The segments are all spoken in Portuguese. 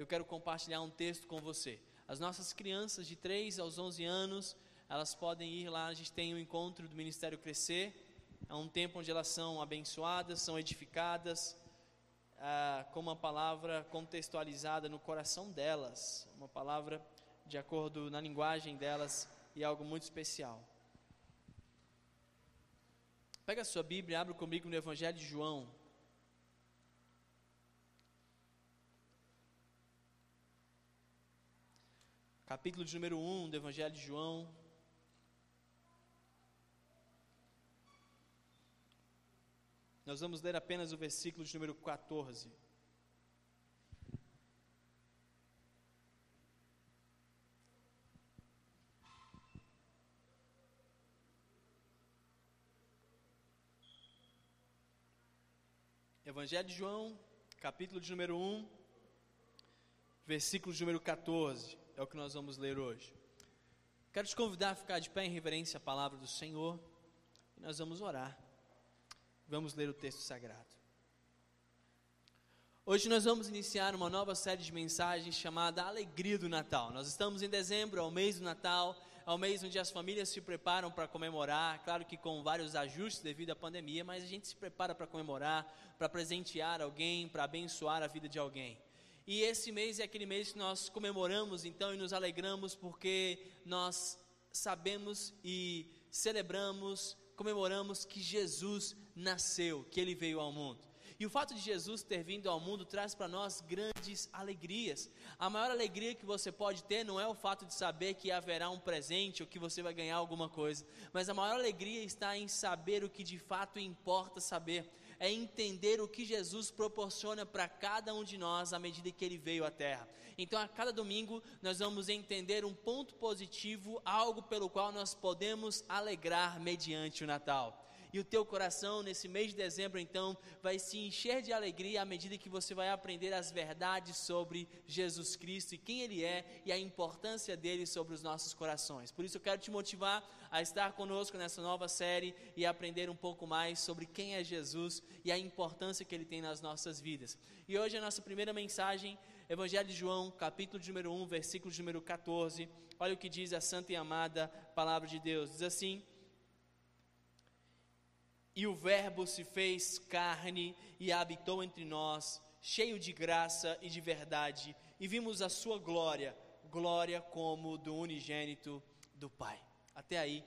eu quero compartilhar um texto com você. As nossas crianças de 3 aos 11 anos, elas podem ir lá, a gente tem um encontro do Ministério Crescer, é um tempo onde elas são abençoadas, são edificadas, ah, com uma palavra contextualizada no coração delas, uma palavra de acordo na linguagem delas e algo muito especial. Pega a sua Bíblia abre comigo no Evangelho de João. Capítulo de número 1 do Evangelho de João. Nós vamos ler apenas o versículo de número 14. Evangelho de João, capítulo de número 1, versículo de número 14, é o que nós vamos ler hoje. Quero te convidar a ficar de pé em reverência à palavra do Senhor, e nós vamos orar. Vamos ler o texto sagrado. Hoje nós vamos iniciar uma nova série de mensagens chamada Alegria do Natal. Nós estamos em dezembro, é o mês do Natal, é o mês onde as famílias se preparam para comemorar, claro que com vários ajustes devido à pandemia, mas a gente se prepara para comemorar, para presentear alguém, para abençoar a vida de alguém. E esse mês é aquele mês que nós comemoramos então e nos alegramos porque nós sabemos e celebramos, comemoramos que Jesus nasceu, que ele veio ao mundo. E o fato de Jesus ter vindo ao mundo traz para nós grandes alegrias. A maior alegria que você pode ter não é o fato de saber que haverá um presente ou que você vai ganhar alguma coisa, mas a maior alegria está em saber o que de fato importa saber é entender o que Jesus proporciona para cada um de nós à medida que ele veio à terra. Então, a cada domingo, nós vamos entender um ponto positivo, algo pelo qual nós podemos alegrar mediante o Natal e o teu coração nesse mês de dezembro então vai se encher de alegria à medida que você vai aprender as verdades sobre Jesus Cristo e quem ele é e a importância dele sobre os nossos corações. Por isso eu quero te motivar a estar conosco nessa nova série e aprender um pouco mais sobre quem é Jesus e a importância que ele tem nas nossas vidas. E hoje a nossa primeira mensagem Evangelho de João, capítulo de número 1, versículo de número 14. Olha o que diz a santa e amada palavra de Deus. Diz assim: e o Verbo se fez carne e habitou entre nós, cheio de graça e de verdade, e vimos a sua glória, glória como do unigênito do Pai. Até aí,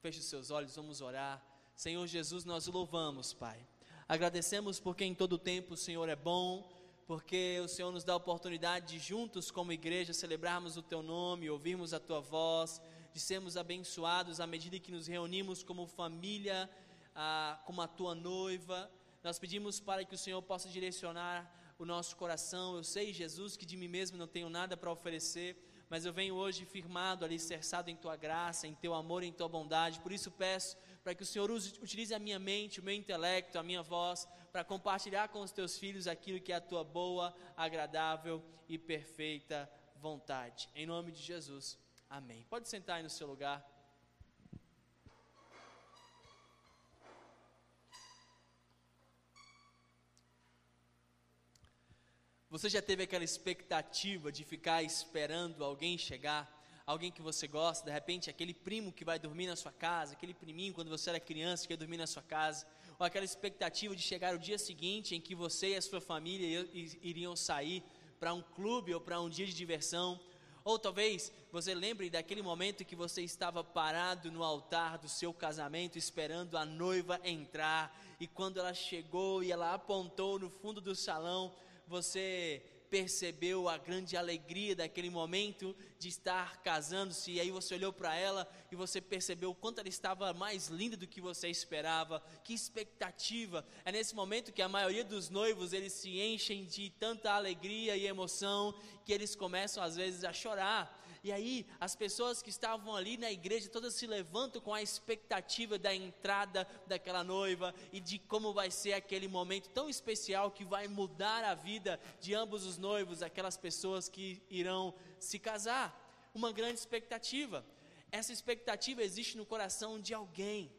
feche os seus olhos, vamos orar. Senhor Jesus, nós louvamos, Pai. Agradecemos porque em todo tempo o Senhor é bom, porque o Senhor nos dá a oportunidade de juntos como igreja celebrarmos o teu nome, ouvirmos a tua voz, de sermos abençoados à medida que nos reunimos como família ah, como a tua noiva. Nós pedimos para que o Senhor possa direcionar o nosso coração. Eu sei, Jesus, que de mim mesmo não tenho nada para oferecer, mas eu venho hoje firmado, alicerçado em tua graça, em teu amor, em tua bondade. Por isso peço para que o Senhor use, utilize a minha mente, o meu intelecto, a minha voz, para compartilhar com os teus filhos aquilo que é a tua boa, agradável e perfeita vontade. Em nome de Jesus. Amém. Pode sentar aí no seu lugar. Você já teve aquela expectativa de ficar esperando alguém chegar? Alguém que você gosta, de repente aquele primo que vai dormir na sua casa, aquele priminho quando você era criança que ia dormir na sua casa, ou aquela expectativa de chegar o dia seguinte em que você e a sua família iriam sair para um clube ou para um dia de diversão, ou talvez você lembre daquele momento que você estava parado no altar do seu casamento esperando a noiva entrar, e quando ela chegou e ela apontou no fundo do salão, você percebeu a grande alegria daquele momento de estar casando-se, e aí você olhou para ela e você percebeu o quanto ela estava mais linda do que você esperava, que expectativa. É nesse momento que a maioria dos noivos eles se enchem de tanta alegria e emoção que eles começam às vezes a chorar. E aí, as pessoas que estavam ali na igreja, todas se levantam com a expectativa da entrada daquela noiva e de como vai ser aquele momento tão especial que vai mudar a vida de ambos os noivos, aquelas pessoas que irão se casar. Uma grande expectativa. Essa expectativa existe no coração de alguém.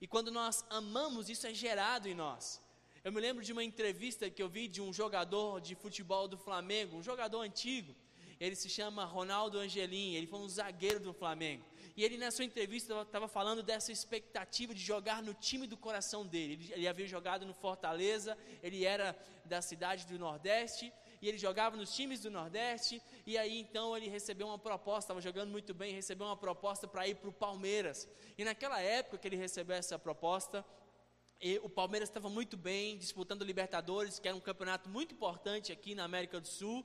E quando nós amamos, isso é gerado em nós. Eu me lembro de uma entrevista que eu vi de um jogador de futebol do Flamengo, um jogador antigo. Ele se chama Ronaldo Angelim, ele foi um zagueiro do Flamengo. E ele, na sua entrevista, estava falando dessa expectativa de jogar no time do coração dele. Ele, ele havia jogado no Fortaleza, ele era da cidade do Nordeste, e ele jogava nos times do Nordeste, e aí então ele recebeu uma proposta, estava jogando muito bem, recebeu uma proposta para ir para o Palmeiras. E naquela época que ele recebeu essa proposta, o Palmeiras estava muito bem, disputando Libertadores, que era um campeonato muito importante aqui na América do Sul,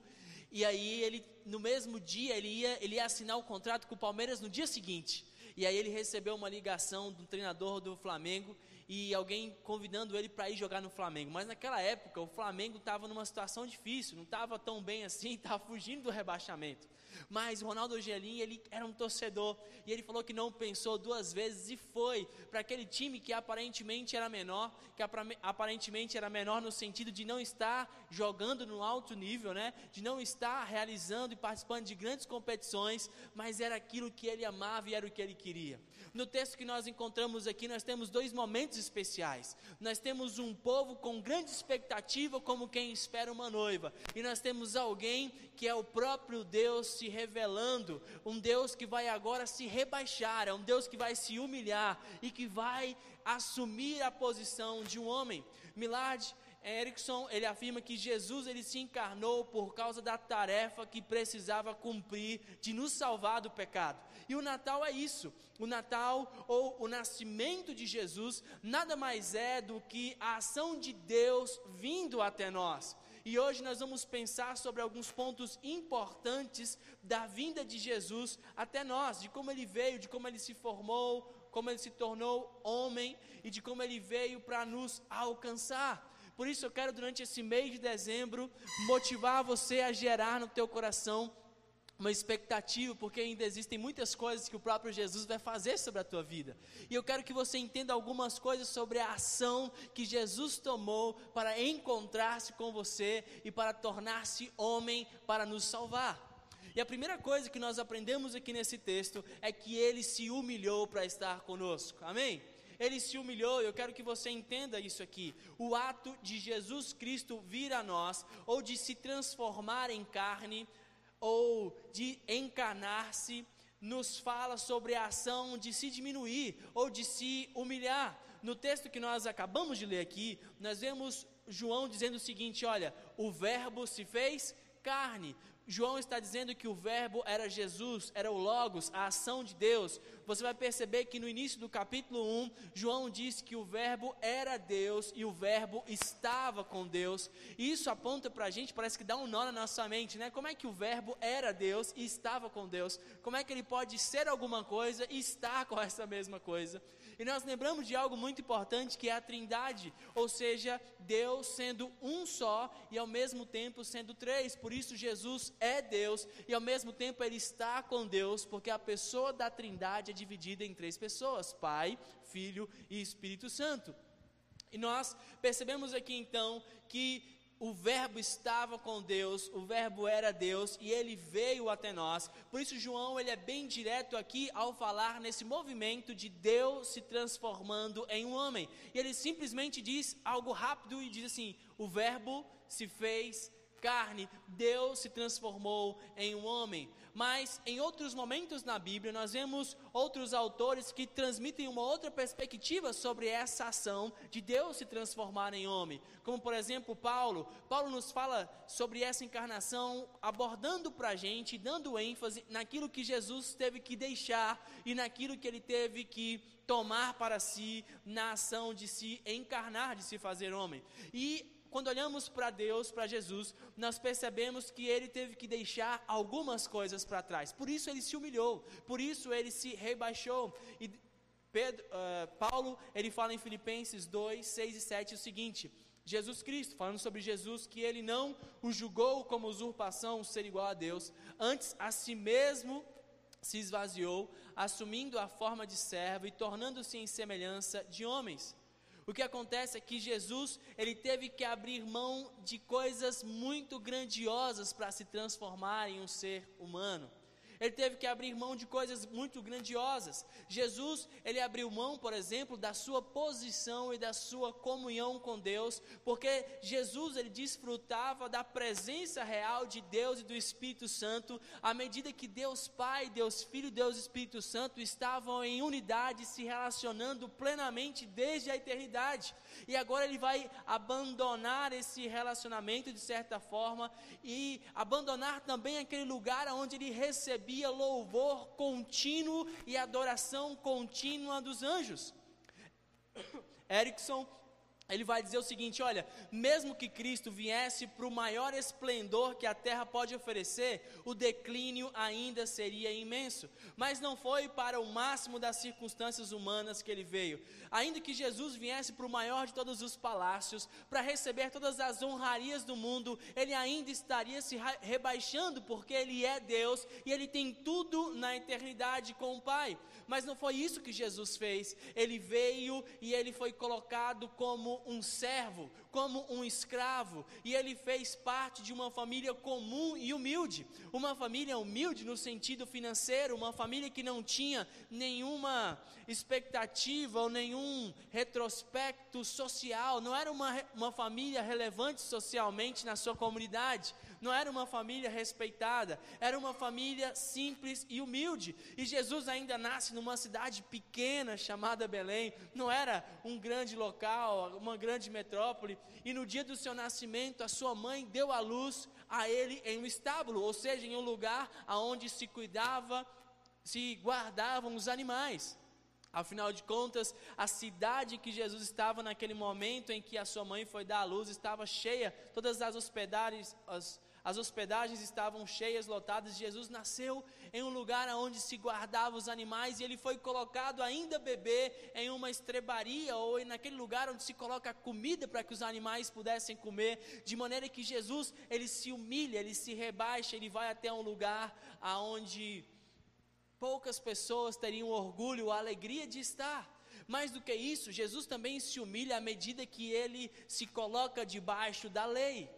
e aí ele, no mesmo dia, ele ia, ele ia assinar o contrato com o Palmeiras no dia seguinte. E aí ele recebeu uma ligação do treinador do Flamengo e alguém convidando ele para ir jogar no Flamengo. Mas naquela época o Flamengo estava numa situação difícil, não estava tão bem assim, estava fugindo do rebaixamento. Mas Ronaldo Angelim, ele era um torcedor e ele falou que não pensou duas vezes e foi para aquele time que aparentemente era menor, que aparentemente era menor no sentido de não estar jogando no alto nível, né? De não estar realizando e participando de grandes competições, mas era aquilo que ele amava e era o que ele queria. No texto que nós encontramos aqui, nós temos dois momentos especiais. Nós temos um povo com grande expectativa, como quem espera uma noiva, e nós temos alguém que é o próprio Deus se revelando, um Deus que vai agora se rebaixar, é um Deus que vai se humilhar e que vai assumir a posição de um homem. Milad Erickson, ele afirma que Jesus ele se encarnou por causa da tarefa que precisava cumprir de nos salvar do pecado. E o Natal é isso. O Natal ou o nascimento de Jesus nada mais é do que a ação de Deus vindo até nós. E hoje nós vamos pensar sobre alguns pontos importantes da vinda de Jesus até nós, de como ele veio, de como ele se formou, como ele se tornou homem e de como ele veio para nos alcançar. Por isso eu quero durante esse mês de dezembro motivar você a gerar no teu coração uma expectativa, porque ainda existem muitas coisas que o próprio Jesus vai fazer sobre a tua vida. E eu quero que você entenda algumas coisas sobre a ação que Jesus tomou para encontrar-se com você e para tornar-se homem para nos salvar. E a primeira coisa que nós aprendemos aqui nesse texto é que ele se humilhou para estar conosco. Amém? Ele se humilhou, eu quero que você entenda isso aqui. O ato de Jesus Cristo vir a nós, ou de se transformar em carne, ou de encarnar-se, nos fala sobre a ação de se diminuir ou de se humilhar. No texto que nós acabamos de ler aqui, nós vemos João dizendo o seguinte: olha, o Verbo se fez carne. João está dizendo que o Verbo era Jesus, era o Logos, a ação de Deus. Você vai perceber que no início do capítulo 1, João diz que o Verbo era Deus e o Verbo estava com Deus. E isso aponta para a gente, parece que dá um nó na nossa mente, né? Como é que o Verbo era Deus e estava com Deus? Como é que ele pode ser alguma coisa e estar com essa mesma coisa? E nós lembramos de algo muito importante que é a Trindade, ou seja, Deus sendo um só e ao mesmo tempo sendo três. Por isso Jesus é Deus e ao mesmo tempo ele está com Deus, porque a pessoa da Trindade é dividida em três pessoas: Pai, Filho e Espírito Santo. E nós percebemos aqui então que o Verbo estava com Deus, o Verbo era Deus e ele veio até nós. Por isso João ele é bem direto aqui ao falar nesse movimento de Deus se transformando em um homem. E ele simplesmente diz algo rápido e diz assim: o Verbo se fez carne, Deus se transformou em um homem. Mas em outros momentos na Bíblia, nós vemos outros autores que transmitem uma outra perspectiva sobre essa ação de Deus se transformar em homem. Como, por exemplo, Paulo. Paulo nos fala sobre essa encarnação, abordando para a gente, dando ênfase naquilo que Jesus teve que deixar e naquilo que ele teve que tomar para si na ação de se encarnar, de se fazer homem. E quando olhamos para Deus, para Jesus, nós percebemos que ele teve que deixar algumas coisas para trás. Por isso ele se humilhou, por isso ele se rebaixou. E Pedro, uh, Paulo, ele fala em Filipenses 2, 6 e 7 o seguinte: Jesus Cristo, falando sobre Jesus, que ele não o julgou como usurpação ser igual a Deus, antes a si mesmo se esvaziou, assumindo a forma de servo e tornando-se em semelhança de homens o que acontece é que Jesus, ele teve que abrir mão de coisas muito grandiosas para se transformar em um ser humano. Ele teve que abrir mão de coisas muito grandiosas. Jesus, ele abriu mão, por exemplo, da sua posição e da sua comunhão com Deus, porque Jesus ele desfrutava da presença real de Deus e do Espírito Santo, à medida que Deus Pai, Deus Filho Deus Espírito Santo estavam em unidade, se relacionando plenamente desde a eternidade. E agora ele vai abandonar esse relacionamento de certa forma e abandonar também aquele lugar onde ele recebia louvor contínuo e adoração contínua dos anjos. Erickson ele vai dizer o seguinte: olha, mesmo que Cristo viesse para o maior esplendor que a terra pode oferecer, o declínio ainda seria imenso. Mas não foi para o máximo das circunstâncias humanas que ele veio. Ainda que Jesus viesse para o maior de todos os palácios, para receber todas as honrarias do mundo, ele ainda estaria se rebaixando, porque ele é Deus e ele tem tudo na eternidade com o Pai. Mas não foi isso que Jesus fez. Ele veio e ele foi colocado como um servo, como um escravo, e ele fez parte de uma família comum e humilde. Uma família humilde no sentido financeiro, uma família que não tinha nenhuma expectativa ou nenhum retrospecto social, não era uma, uma família relevante socialmente na sua comunidade não era uma família respeitada, era uma família simples e humilde. E Jesus ainda nasce numa cidade pequena chamada Belém, não era um grande local, uma grande metrópole. E no dia do seu nascimento, a sua mãe deu a luz a ele em um estábulo, ou seja, em um lugar onde se cuidava, se guardavam os animais. Afinal de contas, a cidade que Jesus estava naquele momento em que a sua mãe foi dar à luz estava cheia, todas as hospedagens, as, as hospedagens estavam cheias, lotadas. Jesus nasceu em um lugar onde se guardava os animais e ele foi colocado ainda bebê em uma estrebaria ou naquele lugar onde se coloca comida para que os animais pudessem comer, de maneira que Jesus ele se humilha, ele se rebaixa, ele vai até um lugar aonde poucas pessoas teriam orgulho, a alegria de estar. Mais do que isso, Jesus também se humilha à medida que ele se coloca debaixo da lei.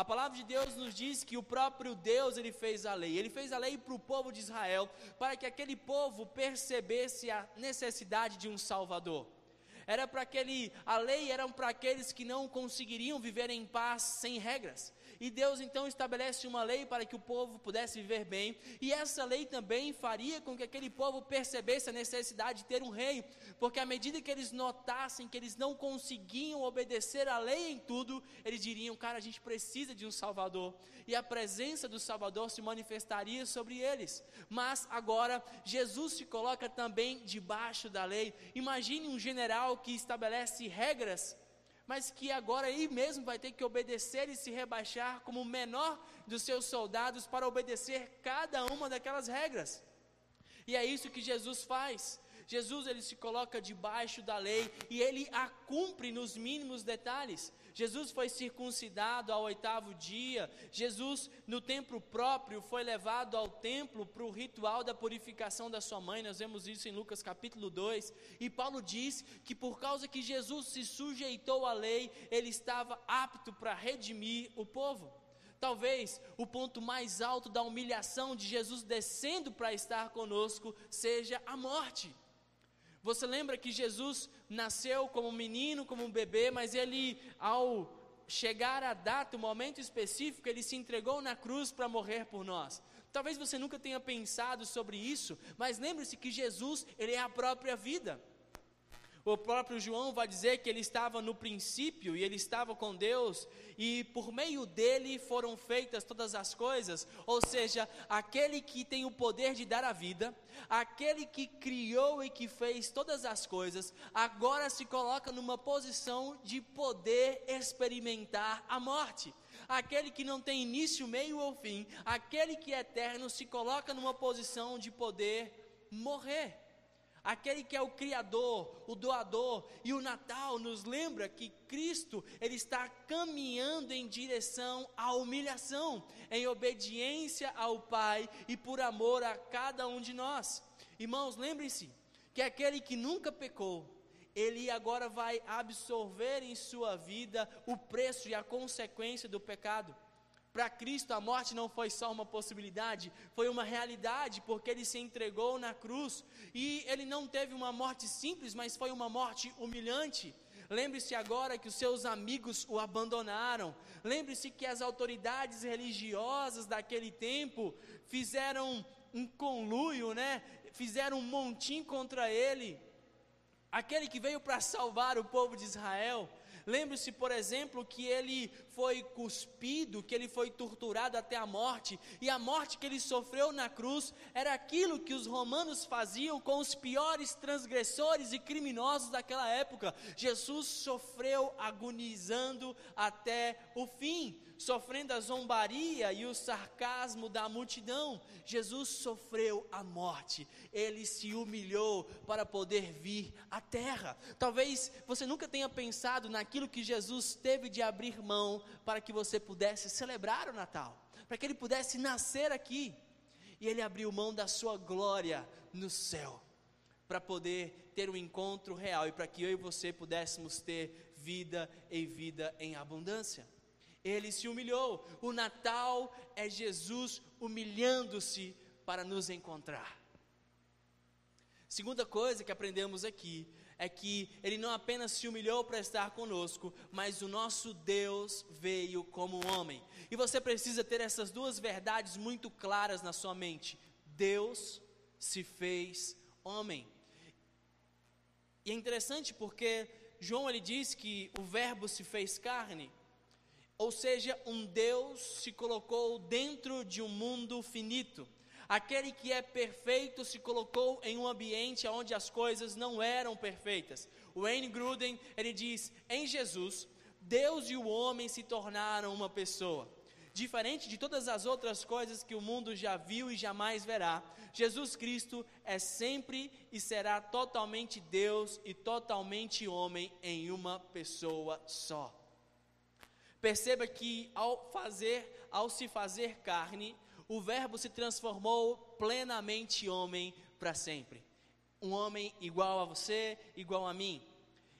A palavra de Deus nos diz que o próprio Deus ele fez a lei. Ele fez a lei para o povo de Israel, para que aquele povo percebesse a necessidade de um Salvador. Era para aquele, a lei era para aqueles que não conseguiriam viver em paz sem regras. E Deus então estabelece uma lei para que o povo pudesse viver bem, e essa lei também faria com que aquele povo percebesse a necessidade de ter um rei, porque à medida que eles notassem que eles não conseguiam obedecer a lei em tudo, eles diriam: Cara, a gente precisa de um Salvador, e a presença do Salvador se manifestaria sobre eles. Mas agora, Jesus se coloca também debaixo da lei. Imagine um general que estabelece regras mas que agora aí mesmo vai ter que obedecer e se rebaixar como o menor dos seus soldados para obedecer cada uma daquelas regras. E é isso que Jesus faz. Jesus ele se coloca debaixo da lei e ele a cumpre nos mínimos detalhes. Jesus foi circuncidado ao oitavo dia. Jesus, no templo próprio, foi levado ao templo para o ritual da purificação da sua mãe. Nós vemos isso em Lucas capítulo 2. E Paulo diz que por causa que Jesus se sujeitou à lei, ele estava apto para redimir o povo. Talvez o ponto mais alto da humilhação de Jesus descendo para estar conosco seja a morte. Você lembra que Jesus nasceu como menino, como um bebê, mas ele, ao chegar a data, o momento específico, ele se entregou na cruz para morrer por nós. Talvez você nunca tenha pensado sobre isso, mas lembre-se que Jesus, ele é a própria vida. O próprio João vai dizer que ele estava no princípio e ele estava com Deus, e por meio dele foram feitas todas as coisas. Ou seja, aquele que tem o poder de dar a vida, aquele que criou e que fez todas as coisas, agora se coloca numa posição de poder experimentar a morte aquele que não tem início, meio ou fim, aquele que é eterno, se coloca numa posição de poder morrer. Aquele que é o criador, o doador, e o Natal nos lembra que Cristo, ele está caminhando em direção à humilhação, em obediência ao Pai e por amor a cada um de nós. Irmãos, lembrem-se que aquele que nunca pecou, ele agora vai absorver em sua vida o preço e a consequência do pecado. Para Cristo, a morte não foi só uma possibilidade, foi uma realidade, porque ele se entregou na cruz. E ele não teve uma morte simples, mas foi uma morte humilhante. Lembre-se agora que os seus amigos o abandonaram. Lembre-se que as autoridades religiosas daquele tempo fizeram um conluio, né? Fizeram um montim contra ele. Aquele que veio para salvar o povo de Israel. Lembre-se, por exemplo, que ele foi cuspido, que ele foi torturado até a morte, e a morte que ele sofreu na cruz era aquilo que os romanos faziam com os piores transgressores e criminosos daquela época. Jesus sofreu agonizando até o fim sofrendo a zombaria e o sarcasmo da multidão. Jesus sofreu a morte, ele se humilhou para poder vir à terra. Talvez você nunca tenha pensado naquilo que Jesus teve de abrir mão para que você pudesse celebrar o Natal, para que ele pudesse nascer aqui. E ele abriu mão da sua glória no céu, para poder ter um encontro real e para que eu e você pudéssemos ter vida e vida em abundância ele se humilhou. O Natal é Jesus humilhando-se para nos encontrar. Segunda coisa que aprendemos aqui é que ele não apenas se humilhou para estar conosco, mas o nosso Deus veio como homem. E você precisa ter essas duas verdades muito claras na sua mente. Deus se fez homem. E é interessante porque João ele diz que o verbo se fez carne. Ou seja, um Deus se colocou dentro de um mundo finito. Aquele que é perfeito se colocou em um ambiente onde as coisas não eram perfeitas. Wayne Gruden, ele diz: "Em Jesus, Deus e o homem se tornaram uma pessoa. Diferente de todas as outras coisas que o mundo já viu e jamais verá, Jesus Cristo é sempre e será totalmente Deus e totalmente homem em uma pessoa só. Perceba que ao fazer, ao se fazer carne, o verbo se transformou plenamente homem para sempre. Um homem igual a você, igual a mim.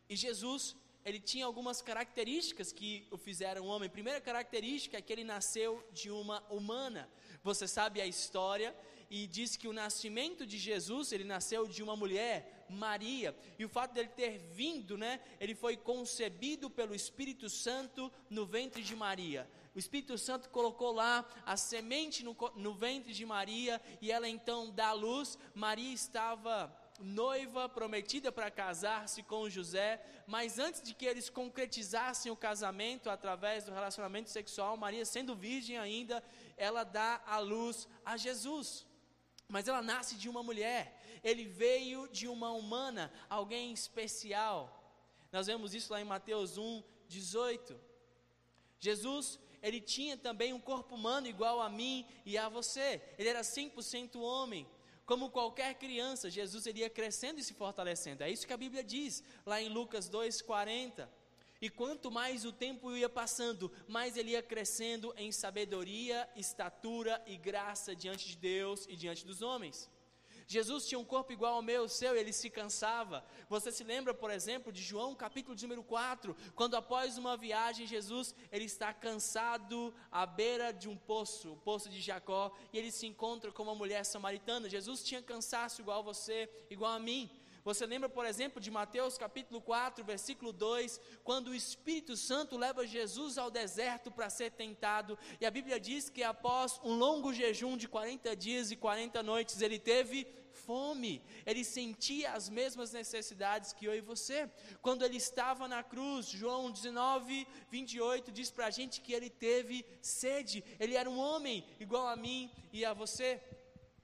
E Jesus, ele tinha algumas características que o fizeram homem. Primeira característica é que ele nasceu de uma humana. Você sabe a história e diz que o nascimento de Jesus, ele nasceu de uma mulher, Maria, e o fato dele ter vindo, né, ele foi concebido pelo Espírito Santo no ventre de Maria. O Espírito Santo colocou lá a semente no, no ventre de Maria e ela então dá luz. Maria estava noiva, prometida para casar-se com José, mas antes de que eles concretizassem o casamento através do relacionamento sexual, Maria, sendo virgem ainda, ela dá a luz a Jesus mas ela nasce de uma mulher, ele veio de uma humana, alguém especial. Nós vemos isso lá em Mateus 1, 18. Jesus, ele tinha também um corpo humano igual a mim e a você, ele era 100% homem. Como qualquer criança, Jesus iria crescendo e se fortalecendo. É isso que a Bíblia diz, lá em Lucas 2,40. E quanto mais o tempo ia passando, mais ele ia crescendo em sabedoria, estatura e graça diante de Deus e diante dos homens. Jesus tinha um corpo igual ao meu, o seu, ele se cansava. Você se lembra, por exemplo, de João, capítulo número 4, quando após uma viagem, Jesus, ele está cansado à beira de um poço, o poço de Jacó, e ele se encontra com uma mulher samaritana. Jesus tinha cansaço igual a você, igual a mim. Você lembra, por exemplo, de Mateus capítulo 4, versículo 2, quando o Espírito Santo leva Jesus ao deserto para ser tentado, e a Bíblia diz que após um longo jejum de 40 dias e 40 noites, ele teve fome, ele sentia as mesmas necessidades que eu e você. Quando ele estava na cruz, João 19, 28 diz para a gente que ele teve sede, ele era um homem igual a mim e a você.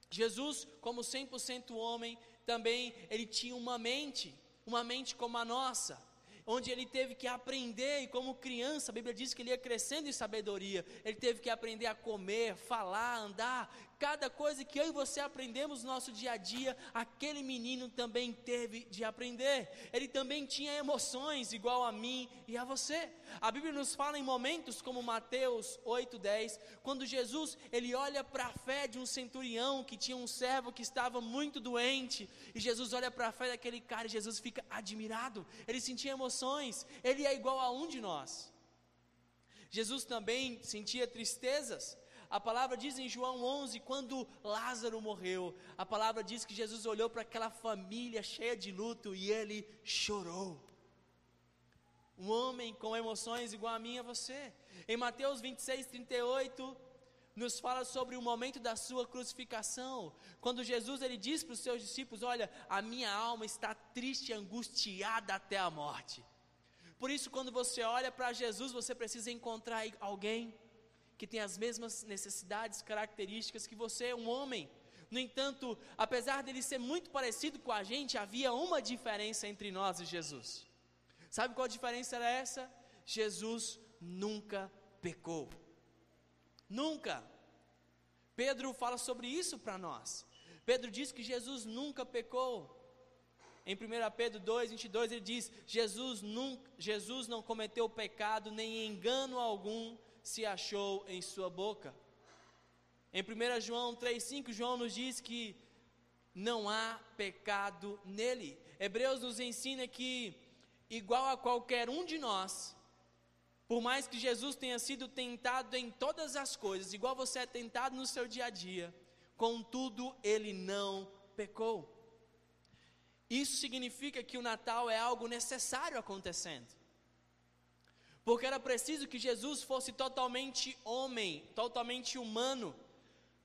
Jesus, como 100% homem, também ele tinha uma mente, uma mente como a nossa, onde ele teve que aprender, e como criança, a Bíblia diz que ele ia crescendo em sabedoria, ele teve que aprender a comer, falar, andar, Cada coisa que eu e você aprendemos no nosso dia a dia, aquele menino também teve de aprender. Ele também tinha emoções igual a mim e a você. A Bíblia nos fala em momentos como Mateus 8:10, quando Jesus, ele olha para a fé de um centurião que tinha um servo que estava muito doente, e Jesus olha para a fé daquele cara e Jesus fica admirado. Ele sentia emoções. Ele é igual a um de nós. Jesus também sentia tristezas. A palavra diz em João 11, quando Lázaro morreu, a palavra diz que Jesus olhou para aquela família cheia de luto e ele chorou. Um homem com emoções igual a mim e a você. Em Mateus 26, 38, nos fala sobre o momento da sua crucificação, quando Jesus ele diz para os seus discípulos: Olha, a minha alma está triste e angustiada até a morte. Por isso, quando você olha para Jesus, você precisa encontrar alguém que tem as mesmas necessidades, características que você, um homem. No entanto, apesar dele ser muito parecido com a gente, havia uma diferença entre nós e Jesus. Sabe qual a diferença era essa? Jesus nunca pecou. Nunca. Pedro fala sobre isso para nós. Pedro diz que Jesus nunca pecou. Em 1 Pedro 2, 22, ele diz: Jesus, nunca, Jesus não cometeu pecado, nem engano algum se achou em sua boca. Em 1 João 3,5, João nos diz que não há pecado nele. Hebreus nos ensina que, igual a qualquer um de nós, por mais que Jesus tenha sido tentado em todas as coisas, igual você é tentado no seu dia a dia, contudo, ele não pecou. Isso significa que o Natal é algo necessário acontecendo. Porque era preciso que Jesus fosse totalmente homem, totalmente humano,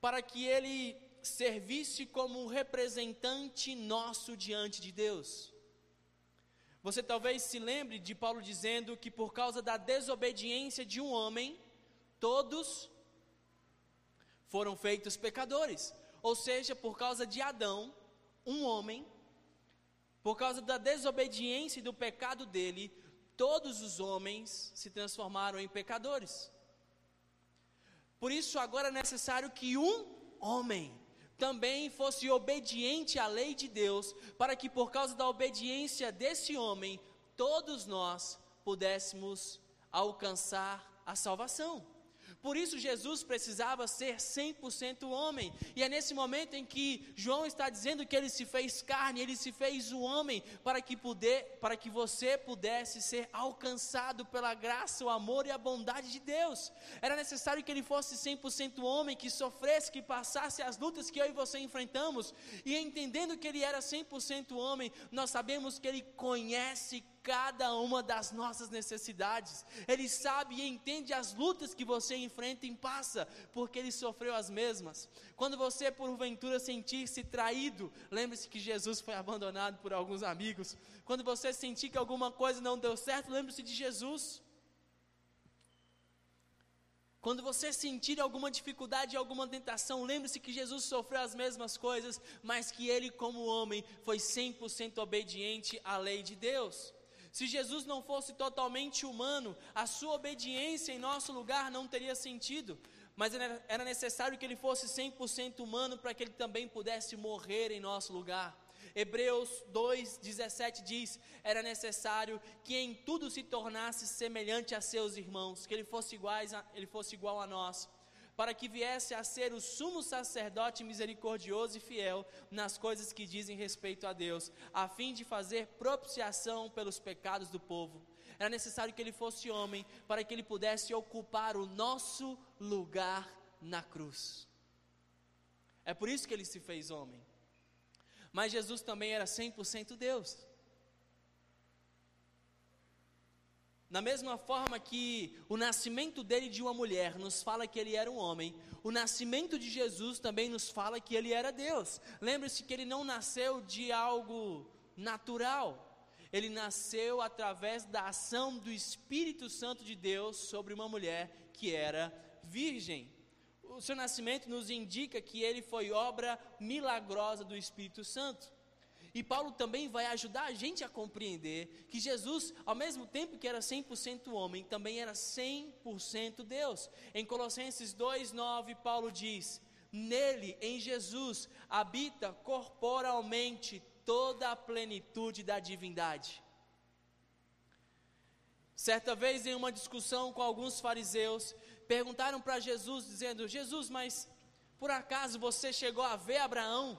para que ele servisse como representante nosso diante de Deus. Você talvez se lembre de Paulo dizendo que por causa da desobediência de um homem, todos foram feitos pecadores. Ou seja, por causa de Adão, um homem, por causa da desobediência e do pecado dele, todos os homens se transformaram em pecadores. Por isso, agora é necessário que um homem também fosse obediente à lei de Deus, para que por causa da obediência desse homem, todos nós pudéssemos alcançar a salvação. Por isso Jesus precisava ser 100% homem. E é nesse momento em que João está dizendo que ele se fez carne, ele se fez o homem para que puder, para que você pudesse ser alcançado pela graça, o amor e a bondade de Deus. Era necessário que ele fosse 100% homem, que sofresse, que passasse as lutas que eu e você enfrentamos. E entendendo que ele era 100% homem, nós sabemos que ele conhece cada uma das nossas necessidades. Ele sabe e entende as lutas que você enfrenta e passa, porque ele sofreu as mesmas. Quando você, porventura, sentir-se traído, lembre-se que Jesus foi abandonado por alguns amigos. Quando você sentir que alguma coisa não deu certo, lembre-se de Jesus. Quando você sentir alguma dificuldade, alguma tentação, lembre-se que Jesus sofreu as mesmas coisas, mas que ele, como homem, foi 100% obediente à lei de Deus. Se Jesus não fosse totalmente humano, a sua obediência em nosso lugar não teria sentido. Mas era necessário que ele fosse 100% humano para que ele também pudesse morrer em nosso lugar. Hebreus 2,17 diz: era necessário que em tudo se tornasse semelhante a seus irmãos, que ele fosse, iguais a, ele fosse igual a nós para que viesse a ser o sumo sacerdote misericordioso e fiel nas coisas que dizem respeito a Deus, a fim de fazer propiciação pelos pecados do povo. Era necessário que ele fosse homem para que ele pudesse ocupar o nosso lugar na cruz. É por isso que ele se fez homem. Mas Jesus também era 100% Deus. Da mesma forma que o nascimento dele de uma mulher nos fala que ele era um homem, o nascimento de Jesus também nos fala que ele era Deus. Lembre-se que ele não nasceu de algo natural, ele nasceu através da ação do Espírito Santo de Deus sobre uma mulher que era virgem. O seu nascimento nos indica que ele foi obra milagrosa do Espírito Santo. E Paulo também vai ajudar a gente a compreender que Jesus, ao mesmo tempo que era 100% homem, também era 100% Deus. Em Colossenses 2:9, Paulo diz: Nele, em Jesus, habita corporalmente toda a plenitude da divindade. Certa vez, em uma discussão com alguns fariseus, perguntaram para Jesus, dizendo: Jesus, mas por acaso você chegou a ver Abraão?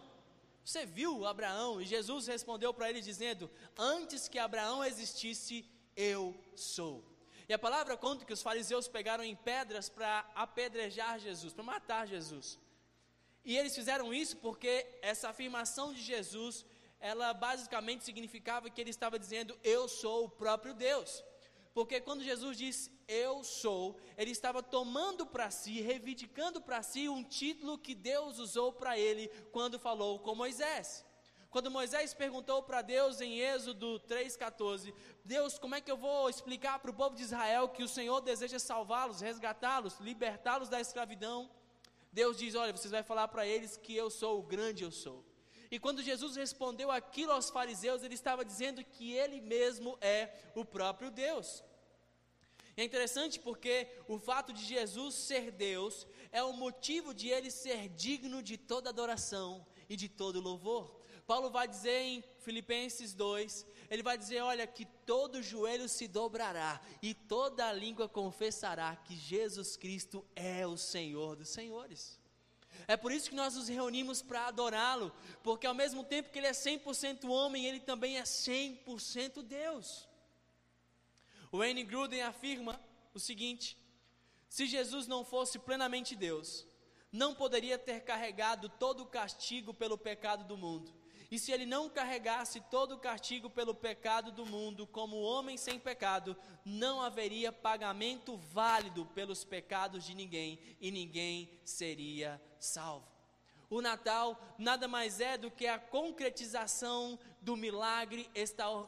Você viu Abraão? E Jesus respondeu para ele dizendo: Antes que Abraão existisse, eu sou. E a palavra conta que os fariseus pegaram em pedras para apedrejar Jesus, para matar Jesus. E eles fizeram isso porque essa afirmação de Jesus, ela basicamente significava que ele estava dizendo: Eu sou o próprio Deus. Porque quando Jesus disse eu sou, ele estava tomando para si, reivindicando para si um título que Deus usou para ele quando falou com Moisés. Quando Moisés perguntou para Deus em Êxodo 3,14: Deus, como é que eu vou explicar para o povo de Israel que o Senhor deseja salvá-los, resgatá-los, libertá-los da escravidão? Deus diz: Olha, vocês vão falar para eles que eu sou o grande eu sou. E quando Jesus respondeu aquilo aos fariseus, ele estava dizendo que ele mesmo é o próprio Deus. É interessante porque o fato de Jesus ser Deus é o motivo de ele ser digno de toda adoração e de todo louvor. Paulo vai dizer em Filipenses 2, ele vai dizer, olha, que todo joelho se dobrará e toda língua confessará que Jesus Cristo é o Senhor dos senhores. É por isso que nós nos reunimos para adorá-lo, porque ao mesmo tempo que ele é 100% homem, ele também é 100% Deus. O Wayne Gruden afirma o seguinte: se Jesus não fosse plenamente Deus, não poderia ter carregado todo o castigo pelo pecado do mundo. E se ele não carregasse todo o castigo pelo pecado do mundo, como homem sem pecado, não haveria pagamento válido pelos pecados de ninguém, e ninguém seria salvo. O Natal nada mais é do que a concretização do milagre,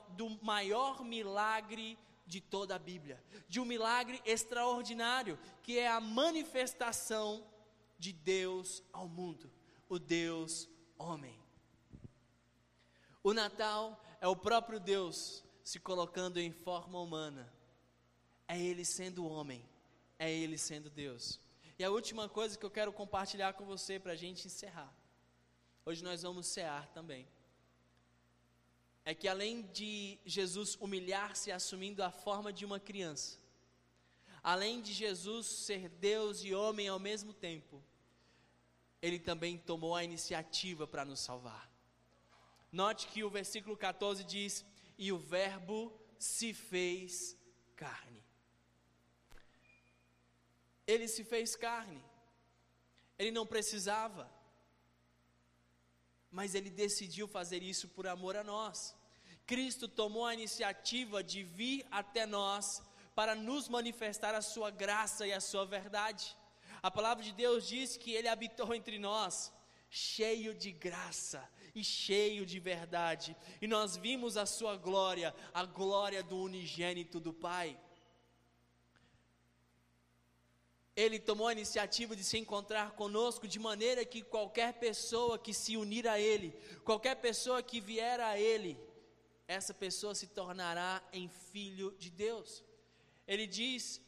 do maior milagre de toda a Bíblia, de um milagre extraordinário, que é a manifestação de Deus ao mundo, o Deus homem. O Natal é o próprio Deus se colocando em forma humana, é Ele sendo homem, é Ele sendo Deus. E a última coisa que eu quero compartilhar com você para a gente encerrar. Hoje nós vamos cear também. É que além de Jesus humilhar-se assumindo a forma de uma criança, além de Jesus ser Deus e homem ao mesmo tempo, ele também tomou a iniciativa para nos salvar. Note que o versículo 14 diz: E o Verbo se fez carne. Ele se fez carne. Ele não precisava. Mas ele decidiu fazer isso por amor a nós. Cristo tomou a iniciativa de vir até nós para nos manifestar a sua graça e a sua verdade. A palavra de Deus diz que ele habitou entre nós, cheio de graça e cheio de verdade, e nós vimos a sua glória, a glória do unigênito do Pai. Ele tomou a iniciativa de se encontrar conosco, de maneira que qualquer pessoa que se unir a Ele, qualquer pessoa que vier a Ele, essa pessoa se tornará em filho de Deus. Ele diz,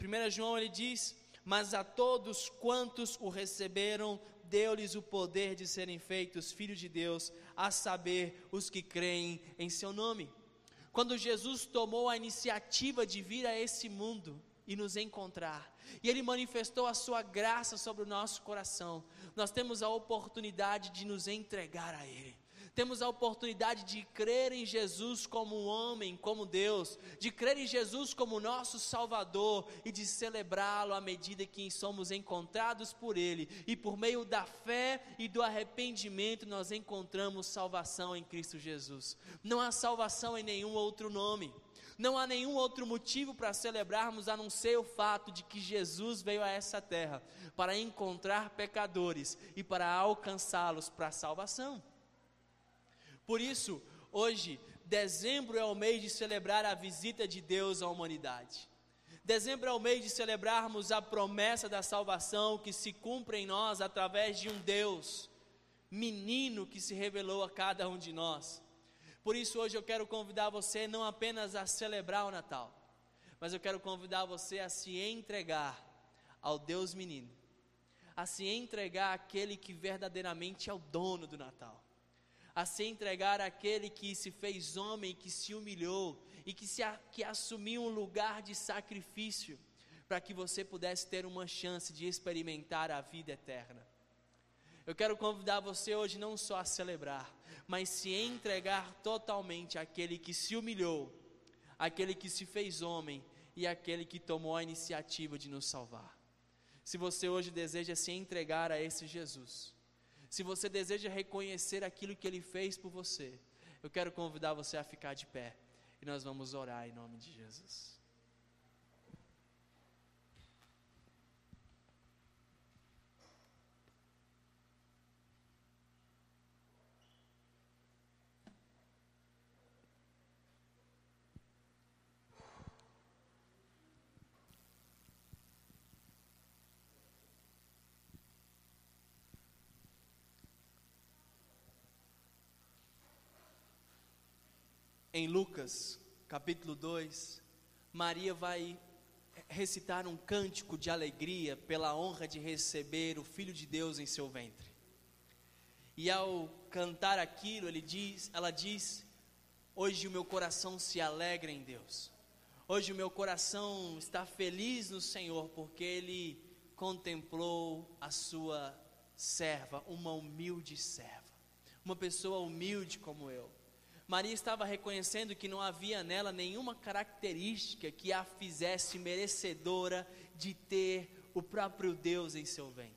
1 João ele diz: Mas a todos quantos o receberam, deu-lhes o poder de serem feitos filhos de Deus, a saber, os que creem em seu nome. Quando Jesus tomou a iniciativa de vir a esse mundo, e nos encontrar. E Ele manifestou a Sua graça sobre o nosso coração. Nós temos a oportunidade de nos entregar a Ele. Temos a oportunidade de crer em Jesus como homem, como Deus, de crer em Jesus como nosso Salvador e de celebrá-lo à medida que somos encontrados por Ele. E por meio da fé e do arrependimento, nós encontramos salvação em Cristo Jesus. Não há salvação em nenhum outro nome. Não há nenhum outro motivo para celebrarmos a não ser o fato de que Jesus veio a essa terra para encontrar pecadores e para alcançá-los para a salvação. Por isso, hoje, dezembro é o mês de celebrar a visita de Deus à humanidade. Dezembro é o mês de celebrarmos a promessa da salvação que se cumpre em nós através de um Deus menino que se revelou a cada um de nós. Por isso, hoje eu quero convidar você não apenas a celebrar o Natal, mas eu quero convidar você a se entregar ao Deus menino, a se entregar àquele que verdadeiramente é o dono do Natal, a se entregar àquele que se fez homem, que se humilhou e que, se, que assumiu um lugar de sacrifício para que você pudesse ter uma chance de experimentar a vida eterna. Eu quero convidar você hoje não só a celebrar, mas se entregar totalmente àquele que se humilhou, aquele que se fez homem e aquele que tomou a iniciativa de nos salvar. Se você hoje deseja se entregar a esse Jesus, se você deseja reconhecer aquilo que ele fez por você, eu quero convidar você a ficar de pé e nós vamos orar em nome de Jesus. Em Lucas, capítulo 2, Maria vai recitar um cântico de alegria pela honra de receber o Filho de Deus em seu ventre. E ao cantar aquilo, ele diz, ela diz: Hoje o meu coração se alegra em Deus. Hoje o meu coração está feliz no Senhor, porque Ele contemplou a sua serva, uma humilde serva, uma pessoa humilde como eu. Maria estava reconhecendo que não havia nela nenhuma característica que a fizesse merecedora de ter o próprio Deus em seu ventre.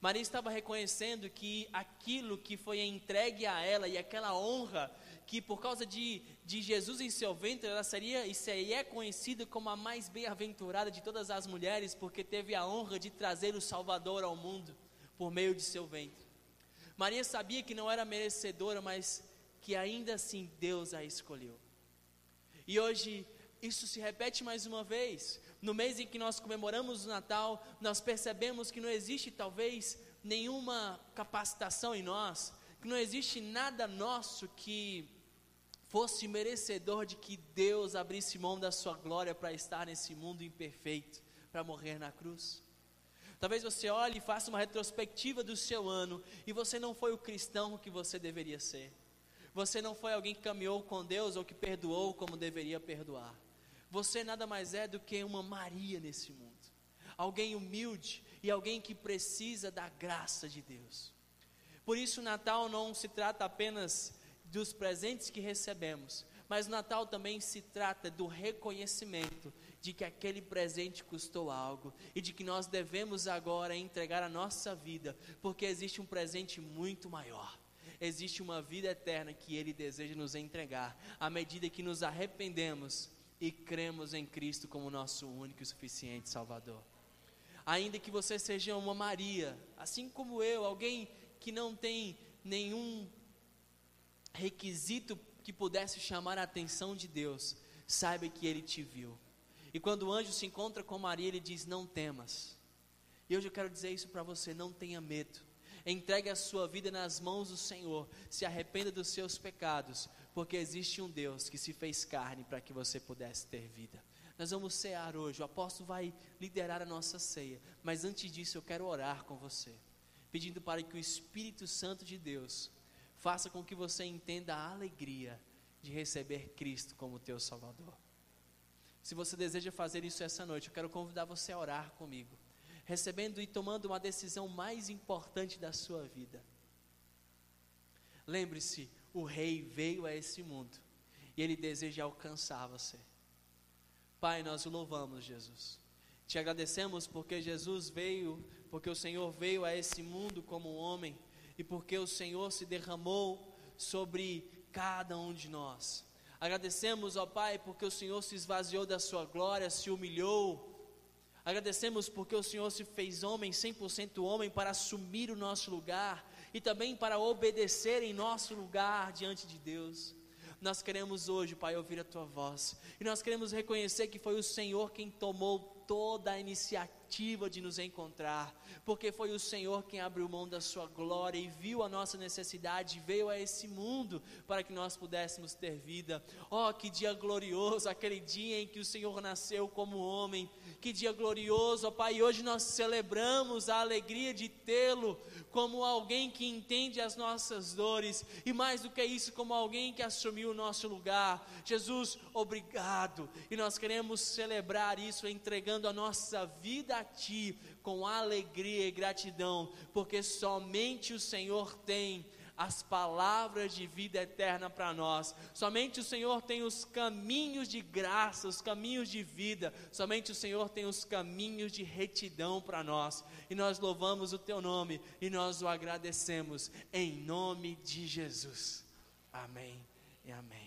Maria estava reconhecendo que aquilo que foi entregue a ela e aquela honra que por causa de, de Jesus em seu ventre, ela seria e seria conhecida como a mais bem-aventurada de todas as mulheres, porque teve a honra de trazer o Salvador ao mundo por meio de seu ventre. Maria sabia que não era merecedora, mas que ainda assim Deus a escolheu. E hoje isso se repete mais uma vez. No mês em que nós comemoramos o Natal, nós percebemos que não existe talvez nenhuma capacitação em nós, que não existe nada nosso que fosse merecedor de que Deus abrisse mão da sua glória para estar nesse mundo imperfeito, para morrer na cruz. Talvez você olhe e faça uma retrospectiva do seu ano e você não foi o cristão que você deveria ser. Você não foi alguém que caminhou com Deus ou que perdoou como deveria perdoar. Você nada mais é do que uma Maria nesse mundo. Alguém humilde e alguém que precisa da graça de Deus. Por isso, o Natal não se trata apenas dos presentes que recebemos, mas o Natal também se trata do reconhecimento de que aquele presente custou algo e de que nós devemos agora entregar a nossa vida, porque existe um presente muito maior existe uma vida eterna que Ele deseja nos entregar, à medida que nos arrependemos e cremos em Cristo como nosso único e suficiente Salvador. Ainda que você seja uma Maria, assim como eu, alguém que não tem nenhum requisito que pudesse chamar a atenção de Deus, saiba que Ele te viu. E quando o anjo se encontra com Maria, ele diz: Não temas. E hoje eu quero dizer isso para você: não tenha medo. Entregue a sua vida nas mãos do Senhor. Se arrependa dos seus pecados, porque existe um Deus que se fez carne para que você pudesse ter vida. Nós vamos cear hoje. O apóstolo vai liderar a nossa ceia. Mas antes disso, eu quero orar com você, pedindo para que o Espírito Santo de Deus faça com que você entenda a alegria de receber Cristo como teu Salvador. Se você deseja fazer isso essa noite, eu quero convidar você a orar comigo recebendo e tomando uma decisão mais importante da sua vida. Lembre-se, o rei veio a esse mundo e ele deseja alcançar você. Pai, nós o louvamos, Jesus. Te agradecemos porque Jesus veio, porque o Senhor veio a esse mundo como homem e porque o Senhor se derramou sobre cada um de nós. Agradecemos, ó Pai, porque o Senhor se esvaziou da sua glória, se humilhou, Agradecemos porque o Senhor se fez homem, 100% homem, para assumir o nosso lugar e também para obedecer em nosso lugar diante de Deus. Nós queremos hoje, Pai, ouvir a tua voz e nós queremos reconhecer que foi o Senhor quem tomou toda a iniciativa de nos encontrar, porque foi o Senhor quem abriu mão da sua glória e viu a nossa necessidade, veio a esse mundo para que nós pudéssemos ter vida. Oh, que dia glorioso, aquele dia em que o Senhor nasceu como homem. Que dia glorioso, oh, Pai. E hoje nós celebramos a alegria de tê-lo como alguém que entende as nossas dores e mais do que isso, como alguém que assumiu o nosso lugar. Jesus, obrigado. E nós queremos celebrar isso entregando a nossa vida a ti com alegria e gratidão, porque somente o Senhor tem as palavras de vida eterna para nós. Somente o Senhor tem os caminhos de graça, os caminhos de vida. Somente o Senhor tem os caminhos de retidão para nós. E nós louvamos o teu nome e nós o agradecemos em nome de Jesus. Amém e amém.